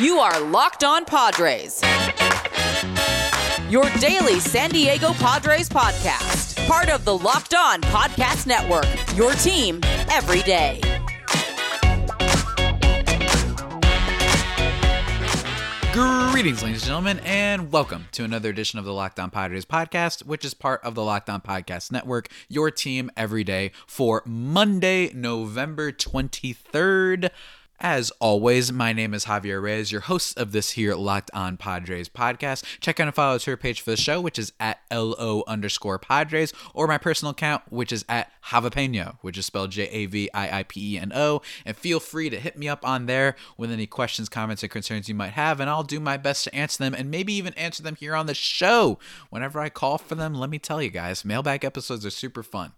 You are Locked On Padres. Your daily San Diego Padres podcast. Part of the Locked On Podcast Network. Your team every day. Greetings, ladies and gentlemen, and welcome to another edition of the Locked On Padres podcast, which is part of the Locked On Podcast Network, your team every day for Monday, November 23rd. As always, my name is Javier Reyes, your host of this here Locked On Padres podcast. Check out and follow the Twitter page for the show, which is at LO underscore Padres, or my personal account, which is at Javipeno, which is spelled J A V I I P E N O. And feel free to hit me up on there with any questions, comments, or concerns you might have, and I'll do my best to answer them and maybe even answer them here on the show. Whenever I call for them, let me tell you guys, mailbag episodes are super fun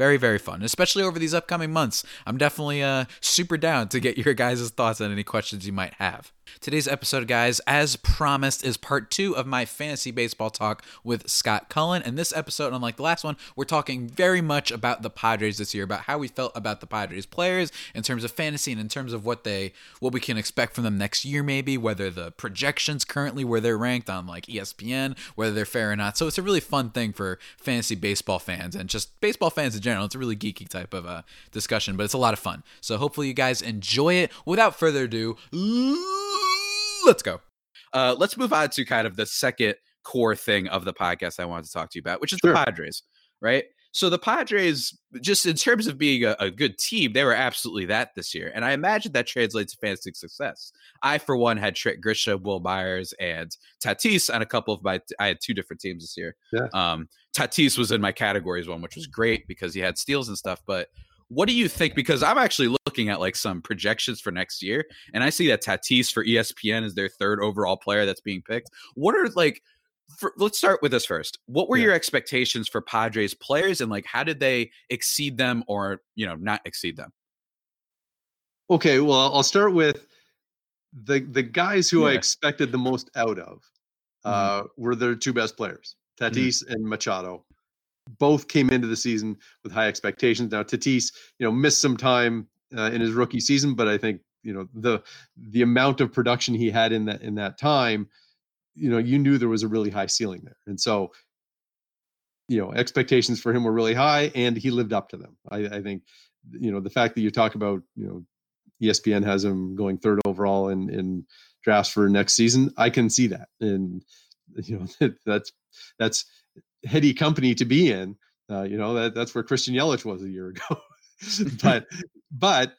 very very fun especially over these upcoming months. I'm definitely uh super down to get your guys' thoughts on any questions you might have Today's episode, guys, as promised, is part two of my fantasy baseball talk with Scott Cullen. And this episode, unlike the last one, we're talking very much about the Padres this year, about how we felt about the Padres players in terms of fantasy and in terms of what they what we can expect from them next year, maybe, whether the projections currently where they're ranked on like ESPN, whether they're fair or not. So it's a really fun thing for fantasy baseball fans and just baseball fans in general. It's a really geeky type of uh, discussion, but it's a lot of fun. So hopefully you guys enjoy it. Without further ado, let's go. Uh, let's move on to kind of the second core thing of the podcast I wanted to talk to you about, which is sure. the Padres, right? So the Padres, just in terms of being a, a, good team, they were absolutely that this year, and I imagine that translates to fantasy success. I, for one, had Trent Grisham, Wil Myers, and Tatis on a couple of my. I had two different teams this year. Yeah. Um, Tatis was in my categories one, which was great because he had steals and stuff. But what do you think? Because I'm actually looking at like some projections for next year, and I see that Tatis for ESPN is their third overall player that's being picked. What are like? For, let's start with this first. What were yeah. your expectations for Padres players, and like how did they exceed them, or you know, not exceed them? Okay, well, I'll start with the the guys who yeah. I expected the most out of. Mm-hmm. Uh, mm-hmm. Were their two best players, mm-hmm. Tatis mm-hmm. and Machado both came into the season with high expectations. Now Tatis, you know, missed some time uh, in his rookie season, but I think you know the the amount of production he had in that in that time, you know, you knew there was a really high ceiling there, and so you know expectations for him were really high, and he lived up to them. I, I think you know the fact that you talk about you know ESPN has him going third overall in in drafts for next season. I can see that, and you know that's that's heady company to be in. Uh, you know that that's where Christian Yelich was a year ago. but but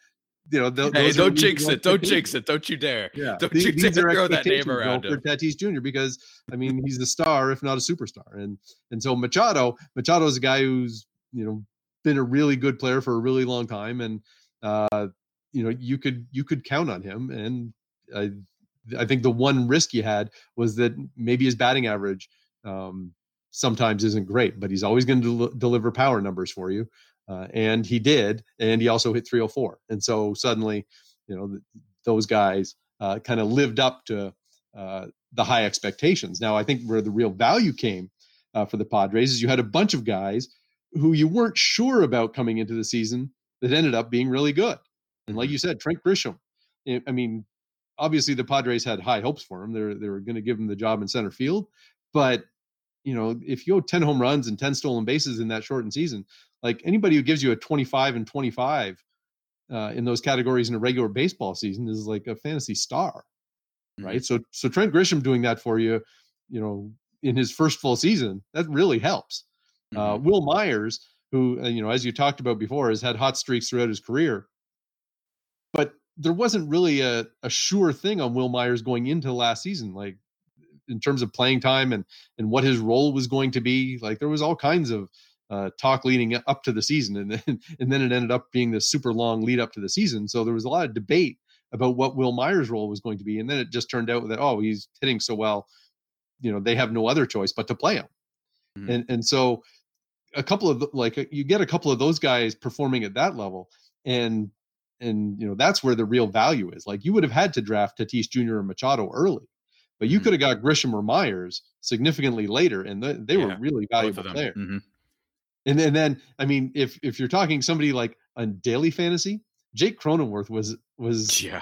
you know th- hey, don't jinx it, don't jinx it, don't you dare, yeah, don't these, you dare throw that name around for Tatis Jr. because I mean he's a star if not a superstar, and and so Machado Machado is a guy who's you know been a really good player for a really long time, and uh, you know you could you could count on him, and I I think the one risk you had was that maybe his batting average um, sometimes isn't great, but he's always going to del- deliver power numbers for you. Uh, and he did, and he also hit 304. And so suddenly, you know, th- those guys uh, kind of lived up to uh, the high expectations. Now, I think where the real value came uh, for the Padres is you had a bunch of guys who you weren't sure about coming into the season that ended up being really good. And like mm-hmm. you said, Trent Grisham. I mean, obviously the Padres had high hopes for him. They're they were going to give him the job in center field, but you know, if you go 10 home runs and 10 stolen bases in that shortened season, like anybody who gives you a 25 and 25 uh, in those categories in a regular baseball season is like a fantasy star, mm-hmm. right? So, so Trent Grisham doing that for you, you know, in his first full season, that really helps. Uh, mm-hmm. Uh, Wil Myers, who, uh, you know, as you talked about before, has had hot streaks throughout his career, but there wasn't really a, a sure thing on Wil Myers going into last season. Like in terms of playing time and and what his role was going to be. Like there was all kinds of uh, talk leading up to the season, and then and then it ended up being this super long lead up to the season. So there was a lot of debate about what Wil Myers' role was going to be, and then it just turned out that oh, he's hitting so well, you know, they have no other choice but to play him, mm-hmm. and and so a couple of like you get a couple of those guys performing at that level, and and you know that's where the real value is. Like you would have had to draft Tatis Jr. and Machado early, but you mm-hmm. could have got Grisham or Myers significantly later, and they, they yeah, were really valuable there. Mm-hmm. And, and then, I mean, if if you're talking somebody like on daily fantasy, Jake Cronenworth was was yeah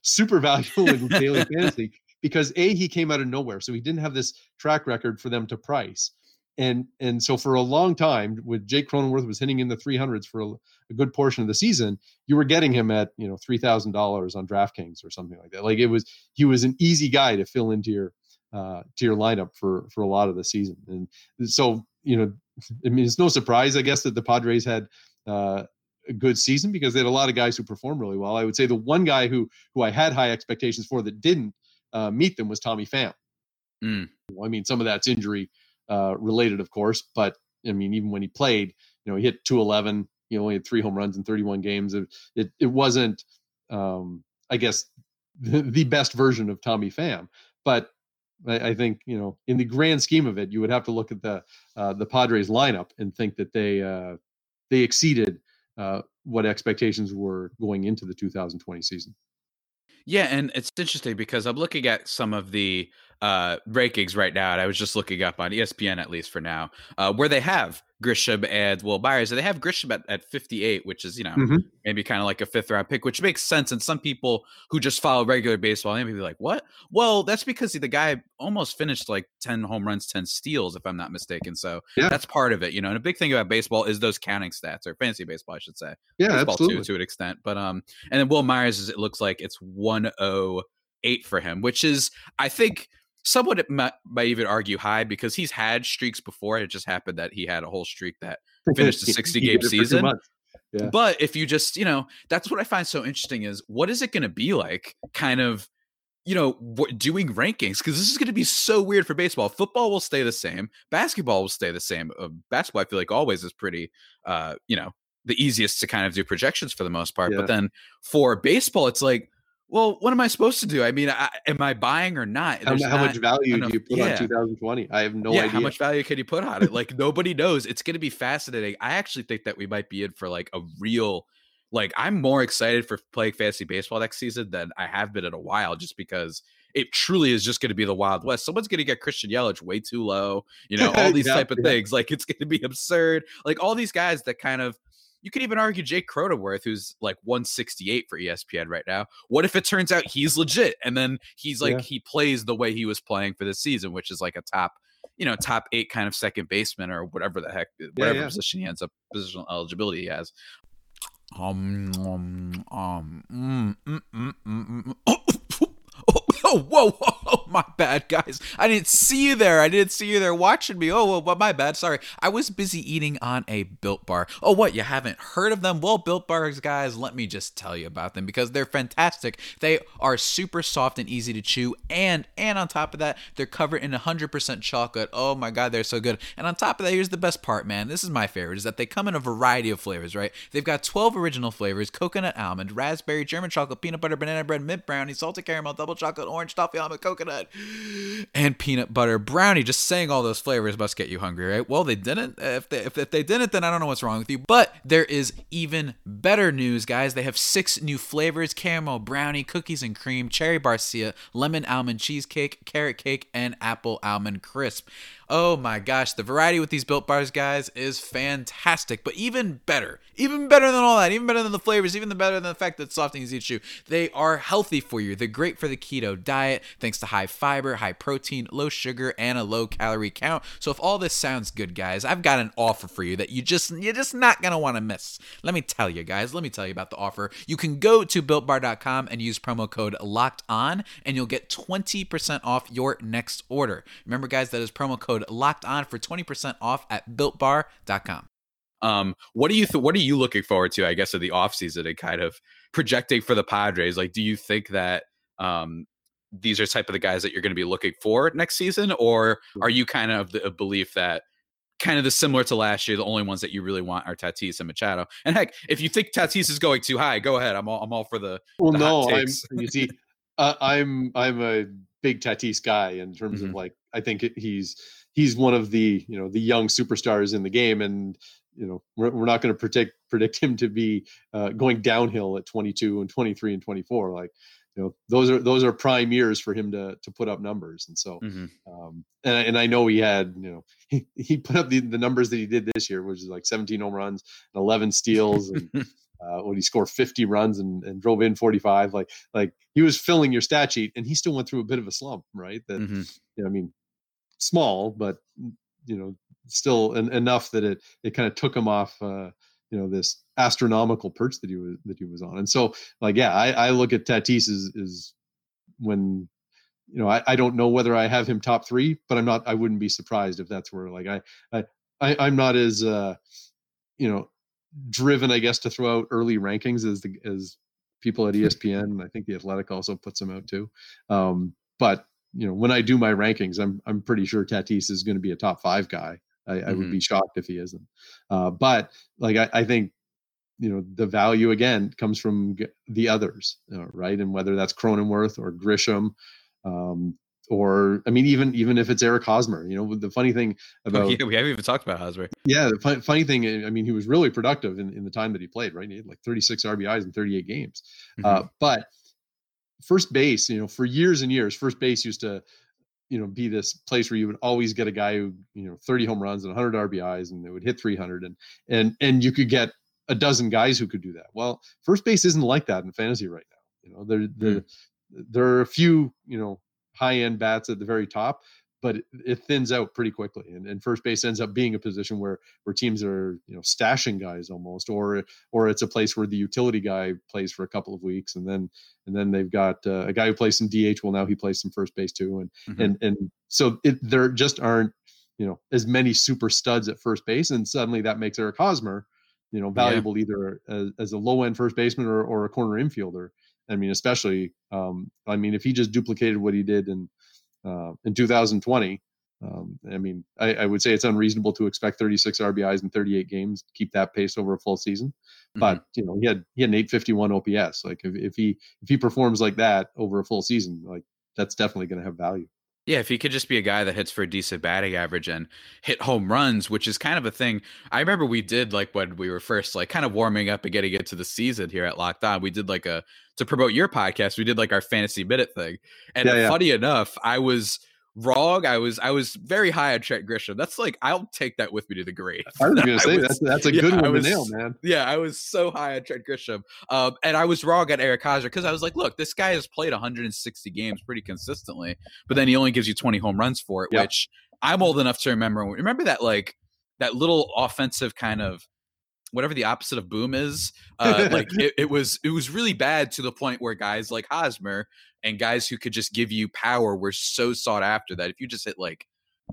super valuable in daily fantasy because a he came out of nowhere, so he didn't have this track record for them to price, and and so for a long time, with Jake Cronenworth was hitting in the 300s for a, a good portion of the season, you were getting him at you know three thousand dollars on DraftKings or something like that. Like it was he was an easy guy to fill into your uh, to your lineup for for a lot of the season, and so you know, I mean, it's no surprise, I guess, that the Padres had uh, a good season because they had a lot of guys who performed really well. I would say the one guy who who I had high expectations for that didn't uh, meet them was Tommy Pham. Mm. I mean, some of that's injury uh, related, of course, but I mean, even when he played, you know, he hit 211. He only had three home runs in 31 games. It it, it wasn't, um, I guess, the, the best version of Tommy Pham, but I, I, think you know, in the grand scheme of it, you would have to look at the uh, the Padres lineup and think that they uh, they exceeded uh, what expectations were going into the 2020 season. Yeah, and it's interesting because I'm looking at some of the uh, rankings right now, and I was just looking up on ESPN at least for now, uh, where they have Grisham and Wil Myers. And they have Grisham at, at 58, which is, you know, mm-hmm. maybe kind of like a fifth round pick, which makes sense. And some people who just follow regular baseball, they may be like, what? Well, that's because the guy almost finished like 10 home runs, 10 steals, if I'm not mistaken. So yeah. that's part of it, you know. And a big thing about baseball is those counting stats, or fantasy baseball, I should say. Yeah, baseball absolutely. Too, to an extent. But, um, and then Wil Myers, is, it looks like it's 108 for him, which is, I think, somewhat it might, might, even argue high because he's had streaks before. It just happened that he had a whole streak that finished a 60 game season. Yeah. But if you just, you know, that's what I find so interesting is what is it going to be like kind of, you know, doing rankings? Because this is going to be so weird for baseball. Football will stay the same. Basketball will stay the same. Uh, basketball, I feel like always is pretty, uh, you know, the easiest to kind of do projections for the most part. Yeah. But then for baseball, it's like, well, what am I supposed to do? I mean, I, am I buying or not? How, how not, much value do you put yeah. on 2020? I have no yeah, idea. How much value can you put on it? Like nobody knows. It's going to be fascinating. I actually think that we might be in for like a real. Like I'm more excited for playing fantasy baseball next season than I have been in a while, just because it truly is just going to be the Wild West. Someone's going to get Christian Yelich way too low, you know, all these yeah, type of things. Like it's going to be absurd. Like all these guys that kind of you could even argue Jake Cronenworth, who's like 168 for ESPN right now. What if it turns out he's legit and then he's like yeah. he plays the way he was playing for this season, which is like a top, you know, top eight kind of second baseman or whatever the heck, whatever yeah, yeah. position he ends up positional eligibility he has. Um, um, um, mm, mm, mm, mm, mm. Oh, oh, whoa, whoa, oh, my bad, guys. I didn't see you there. I didn't see you there watching me. Oh, well, my bad. Sorry. I was busy eating on a Built Bar. Oh, what? You haven't heard of them? Well, Built Bars, guys, let me just tell you about them because they're fantastic. They are super soft and easy to chew, and and on top of that, they're covered in 100% chocolate. Oh my God, they're so good. And on top of that, here's the best part, man. This is my favorite: is that they come in a variety of flavors. Right? They've got 12 original flavors: coconut almond, raspberry, German chocolate, peanut butter, banana bread, mint brownie, salted caramel, double chocolate, orange, toffee, almond, coconut, and peanut butter brownie. Just saying all those flavors must get you hungry, right? Well, they didn't. If they, if, if they didn't, then I don't know what's wrong with you. But there is even better news, guys. They have six new flavors caramel brownie, cookies and cream, cherry barcia, lemon almond cheesecake, carrot cake, and apple almond crisp. Oh my gosh, the variety with these built bars, guys, is fantastic. But even better, even better than all that, even better than the flavors, even better than the fact that soft and easy to chew, they are healthy for you. They're great for the keto diet thanks to high fiber, high protein, low sugar, and a low calorie count. So if all this sounds good, guys, I've got an offer for you that you just you're just not gonna want to miss. Let me tell you, guys. Let me tell you about the offer. You can go to builtbar.com and use promo code locked on, and you'll get 20% off your next order. Remember, guys, that is promo code locked on for 20% off at builtbar.com. Um, what do you th- what are you looking forward to, I guess, in the offseason and kind of projecting for the Padres? Like, do you think that um, these are type of the guys that you're going to be looking for next season, or are you kind of the belief that kind of the similar to last year, the only ones that you really want are Tatis and Machado? And heck, if you think Tatis is going too high, go ahead. I'm all I'm all for the well. The no, I'm you see, uh, I'm I'm a big Tatis guy in terms mm-hmm. of like I think he's he's one of the you know the young superstars in the game, and you know we're, we're not going to predict predict him to be uh, going downhill at 22 and 23 and 24. Like you know those are those are prime years for him to to put up numbers, and so mm-hmm. um, and and I know he had you know he, he put up the, the numbers that he did this year, which is like 17 home runs and 11 steals and. uh, when he scored 50 runs and, and drove in 45. Like like he was filling your stat sheet, and he still went through a bit of a slump, right? That mm-hmm. you know, I mean, small, but you know, still en- enough that it it kind of took him off. Uh, you know this astronomical perch that he was that he was on, and so like yeah, I, I look at Tatis as is when you know I, I don't know whether I have him top three, but I'm not. I wouldn't be surprised if that's where like I I, I I'm not as uh you know driven, I guess, to throw out early rankings as the as people at ESPN. and I think the Athletic also puts them out too. Um, but you know, when I do my rankings, I'm I'm pretty sure Tatis is going to be a top five guy. I, mm-hmm. I, would be mm-hmm. shocked if he isn't. Uh, but like I, I, think you know the value again comes from the others, uh, right? And whether that's Cronenworth or Grisham, um, or I mean, even even if it's Eric Hosmer, you know, the funny thing about oh, yeah, we haven't even talked about Hosmer. Yeah, the fun, funny thing, I mean, he was really productive in, in the time that he played, right? He had like 36 RBIs in 38 games. Uh, mm-hmm. Uh, but first base, you know, for years and years, first base used to, you know, be this place where you would always get a guy who, you know, 30 home runs and 100 RBIs, and they would hit 300, and and and you could get a dozen guys who could do that. Well, first base isn't like that in fantasy right now. You know, there there mm-hmm. there are a few, you know high end bats at the very top, but it, it thins out pretty quickly. And, and, first base ends up being a position where where teams are you know stashing guys almost, or or it's a place where the utility guy plays for a couple of weeks, and then and then they've got uh, a guy who plays some DH. Well, now he plays some first base too, and mm-hmm. and and so it, there just aren't you know as many super studs at first base, and suddenly that makes Eric Hosmer you know valuable yeah. either as, as, a low end first baseman or, or a corner infielder I mean, especially, um, I mean, if he just duplicated what he did in uh, in 2020, um, I mean, I, I, would say it's unreasonable to expect 36 RBIs in 38 games to keep that pace over a full season. Mm-hmm. But you know, he had he had an 851 OPS. Like if, if he if he performs like that over a full season, like that's definitely going to have value. Yeah, if he could just be a guy that hits for a decent batting average and hit home runs, which is kind of a thing. I remember we did like when we were first like kind of warming up and getting into the season here at Locked On. We did like a to promote your podcast. We did like our fantasy minute thing, and yeah, yeah. funny enough, I was wrong. I was I was very high on Trent Grisham. That's like I'll take that with me to the grave. I was gonna say was, that's that's a yeah, good one was, to nail, man. Yeah, I was so high on Trent Grisham, um, and I was wrong on Eric Hosmer because I was like, look, this guy has played 160 games pretty consistently, but then he only gives you 20 home runs for it, yep. which I'm old enough to remember. Remember that like that little offensive kind of whatever the opposite of boom is. Uh, like it, it, was it was really bad to the point where guys like Hosmer and guys who could just give you power were so sought after that if you just hit like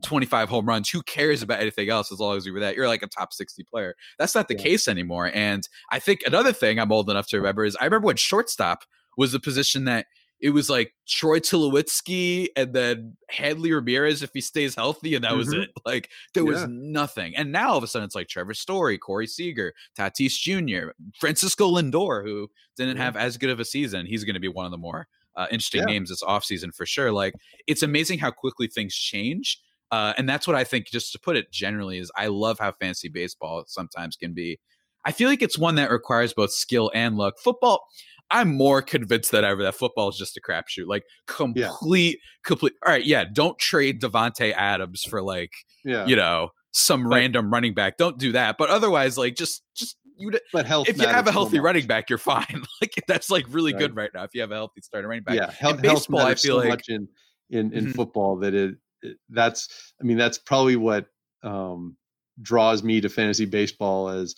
25 home runs, who cares about anything else as long as you were that? You're like a top 60 player. That's not the yeah. case anymore. And I think another thing I'm old enough to remember is I remember when shortstop was the position that it was like Troy Tulowitzki and then Hanley Ramirez if he stays healthy, and that mm-hmm. was it. Like there was nothing. And now all of a sudden it's like Trevor Story, Corey Seager, Tatis Jr., Francisco Lindor, who didn't yeah. have as good of a season. He's going to be one of the more uh, interesting yeah. names this offseason for sure. Like it's amazing how quickly things change. Uh, and that's what I think, just to put it generally, is I love how fancy baseball sometimes can be. I feel like it's one that requires both skill and luck. Football, I'm more convinced than ever that football is just a crapshoot. Like complete, yeah. complete. All right, yeah. Don't trade Davante Adams for like, yeah. you know, some random running back. Don't do that. But otherwise, like, just just you. But health. If you have a healthy so running back, you're fine. like that's like really right. good right now. If you have a healthy starting running back. Yeah, health, baseball, I feel so like much in in in mm-hmm. football that it, it that's. I mean, that's probably what um draws me to fantasy baseball as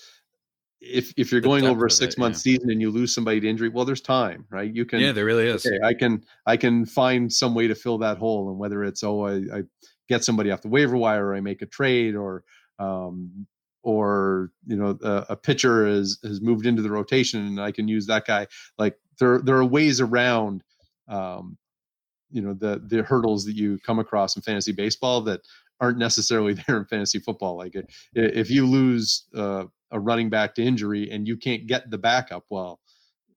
if if you're the going over a six month yeah. season and you lose somebody to injury, well, there's time, right? You can. Yeah, there really is. Okay, I can I can find some way to fill that hole, and whether it's oh I, I get somebody off the waiver wire, or I make a trade, or um, or you know a, a pitcher has has moved into the rotation, and I can use that guy. Like there there are ways around. Um, you know the the hurdles that you come across in fantasy baseball that aren't necessarily there in fantasy football. Like if you lose uh, a running back to injury and you can't get the backup, well,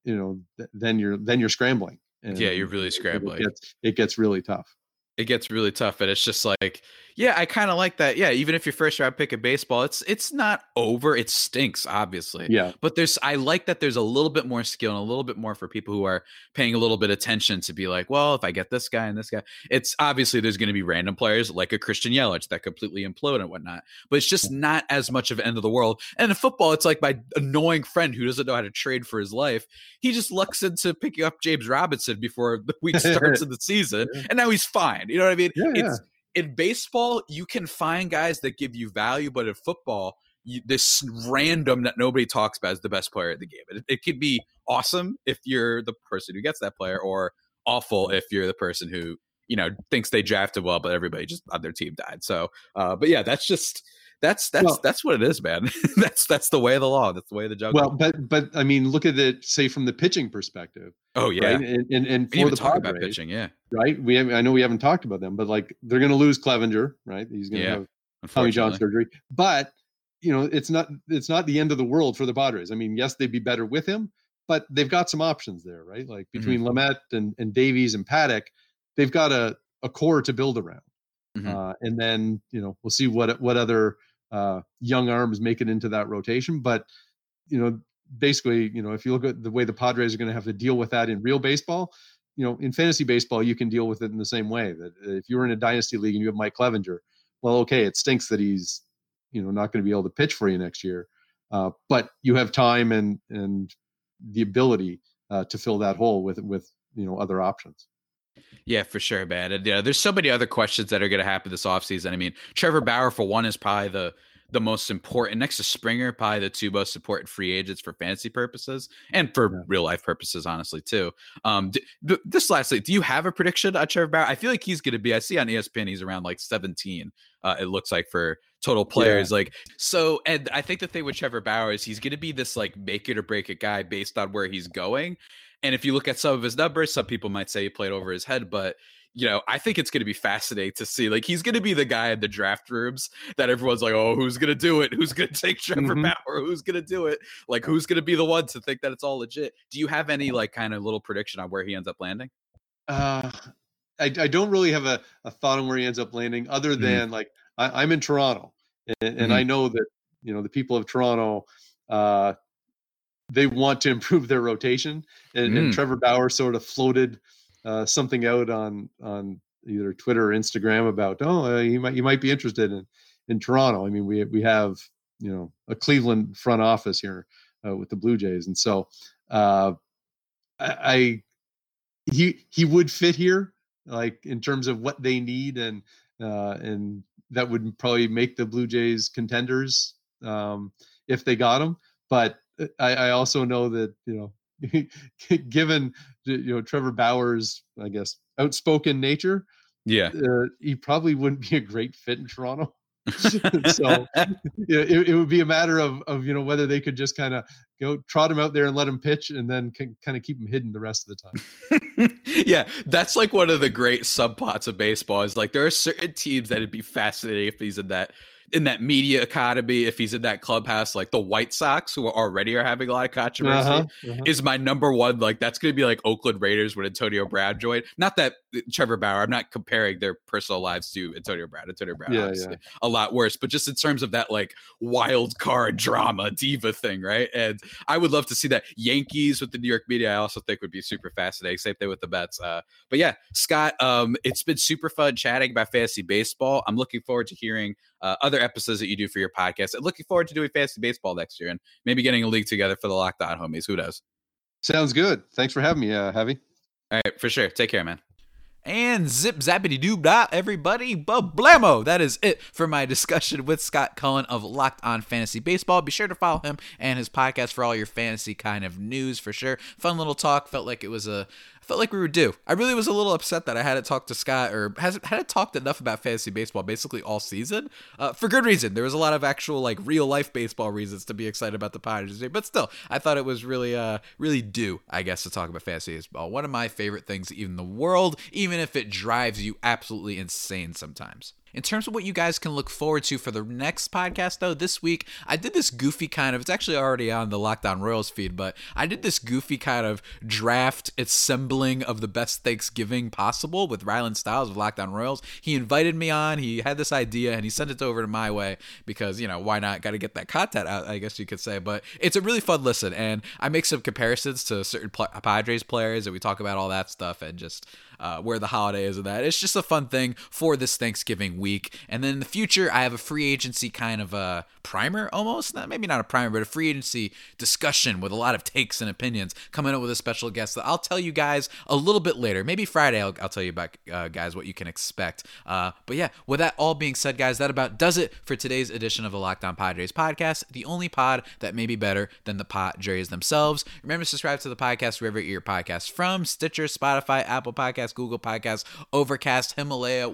you know, th- then you're then you're scrambling. Yeah, you're really scrambling. It gets, it gets really tough it gets really tough and it's just like Yeah, I kind of like that. Yeah, even if your first round pick of baseball, it's it's not over. It stinks, obviously. Yeah. But there's I like that there's a little bit more skill and a little bit more for people who are paying a little bit attention to be like, well, if I get this guy and this guy, it's obviously there's going to be random players like a Christian Yelich that completely implode and whatnot. But it's just not as much of an end of the world. And in football, it's like my annoying friend who doesn't know how to trade for his life. He just lucks into picking up James Robinson before the week starts in the season, and now he's fine. You know what I mean? Yeah, yeah. In baseball, you can find guys that give you value, but in football, you, this random that nobody talks about is the best player at the game. It, it could be awesome if you're the person who gets that player, or awful if you're the person who you know thinks they drafted well, but everybody just on their team died. So, uh, but yeah, that's just that's that's Well- that's what it is, man. that's that's the way of the law. That's the way of the jungle. Well, but but I mean, look at it. Say from the pitching perspective, oh yeah, right? And and, and for the talk about Padres, pitching. Yeah, right? We have, I know we haven't talked about them, but like they're going to lose Clevinger, right? He's going to Yeah, have Tommy John surgery, but you know it's not it's not the end of the world for the Padres. I mean, yes, they'd be better with him, but they've got some options there, right? Like Mm-hmm. between Lamet and and Davies and Paddock, they've got a a core to build around. Mhm. Uh, and then you know we'll see what what other uh, young arms make it into that rotation. But you know, basically, you know, if you look at the way the Padres are going to have to deal with that in real baseball, you know, in fantasy baseball, you can deal with it in the same way. That if you're in a dynasty league and you have Mike Clevinger, well, okay, it stinks that he's you know not going to be able to pitch for you next year, uh, but you have time and and the ability uh, to fill that hole with with you know other options. Yeah, for sure, man. And yeah, there's so many other questions that are going to happen this offseason. I mean, Trevor Bauer, for one, is probably the the most important next to Springer, probably the two most important free agents for fantasy purposes and for Yeah. real life purposes, honestly, too. Um, d- th- this lastly, do you have a prediction on Trevor Bauer? I feel like he's going to be. I see on ESPN he's around like 17. Uh, it looks like for total players. Like so, and I think the thing with Trevor Bauer is he's going to be this like make it or break it guy based on where he's going. And if you look at some of his numbers, some people might say he played over his head, but you know, I think it's going to be fascinating to see. Like, he's going to be the guy in the draft rooms that everyone's like, "Oh, who's going to do it? Who's going to take Trevor Mhm. Bauer? Who's going to do it? Like, who's going to be the one to think that it's all legit?" Do you have any like kind of little prediction on where he ends up landing? Uh, I, I don't really have a, a thought on where he ends up landing, other Mhm. than like I, I'm in Toronto, and, and I know that you know the people of Toronto, uh, they want to improve their rotation, and, Mm. and Trevor Bauer sort of floated uh, something out on on either Twitter or Instagram about oh uh, you might you might be interested in in Toronto. I mean we we have you know a Cleveland front office here uh, with the Blue Jays, and so uh, I, I he he would fit here like in terms of what they need and uh and that would probably make the blue jays contenders um if they got him but uh, i i also know that you know given you know trevor bauer's i guess outspoken nature Yeah. uh, he probably wouldn't be a great fit in toronto so it, it would be a matter of of you know whether they could just kind of go trot him out there and let him pitch and then kind of keep him hidden the rest of the time yeah, that's like one of the great subplots of baseball. Is like there are certain teams that it'd be fascinating if he's in that in that media economy, if he's in that clubhouse, like the White Sox, who already are having a lot of controversy. Uh-huh, uh-huh. is my number one. Like that's going to be like Oakland Raiders when Antonio Brown joined. Not that uh, Trevor Bauer. I'm not comparing their personal lives to Antonio Brown. Antonio Brown, Yeah, obviously, a lot worse. But just in terms of that like wild card drama diva thing, right? And I would love to see that Yankees with the New York media. I also think would be super fascinating. Same thing with the Mets. Uh, but yeah, Scott, um, it's been super fun chatting about fantasy baseball. I'm looking forward to hearing uh, other episodes that you do for your podcast. And looking forward to doing fantasy baseball next year and maybe getting a league together for the Locked On homies. Who knows? Sounds good. Thanks for having me, uh, Javy. All right, for sure. Take care, man. And zip zappity doob da, everybody. Bablamo. That is it for my discussion with Scott Cullen of Locked On Fantasy Baseball. Be sure to follow him and his podcast for all your fantasy kind of news for sure. Fun little talk. Felt like it was a. Felt like we were due. I really was a little upset that I hadn't talked to Scott or hasn't hadn't talked enough about fantasy baseball basically all season. Uh, for good reason. There was a lot of actual like real life baseball reasons to be excited about the Padres, but still, I thought it was really uh really due, I guess, to talk about fantasy baseball. One of my favorite things in the world, even if it drives you absolutely insane sometimes. In terms of what you guys can look forward to for the next podcast, though, this week I did this goofy kind of, it's actually already on the Locked On Royals feed, but I did this goofy kind of draft assembling of the best Thanksgiving possible with Rylan Styles of Locked On Royals. He invited me on, he had this idea, and he sent it over to my way because, you know, why not? Got to get that content out, I guess you could say. But it's a really fun listen, and I make some comparisons to certain Padres players, and we talk about all that stuff and just uh, where the holiday is and that. It's just a fun thing for this Thanksgiving week. And then in the future, I have a free agency kind of a primer almost. Not, maybe not a primer, but a free agency discussion with a lot of takes and opinions coming up with a special guest that I'll tell you guys a little bit later. Maybe Friday, I'll, I'll tell you about, uh, guys, what you can expect. Uh, but yeah, with that all being said, guys, that about does it for today's edition of the Locked On Padres podcast, the only pod that may be better than the Padres themselves. Remember to subscribe to the podcast wherever you your podcasts from Stitcher, Spotify, Apple Podcasts Podcast, Google Podcasts, Overcast, Himalaya,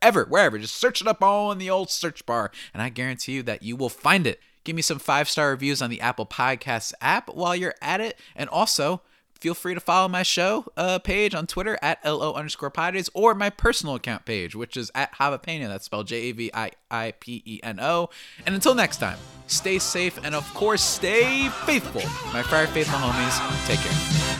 wherever, wherever. Just search it up all in the old search bar, and I guarantee you that you will find it. Give me some five star reviews on the Apple Podcasts app while you're at it, and also feel free to follow my show uh, page on Twitter at LO underscore Padres or my personal account page, which is at Javipeno. That's spelled J A V I I P E N O. And until next time, stay safe and of course, stay faithful. My Friar Faithful homies, take care.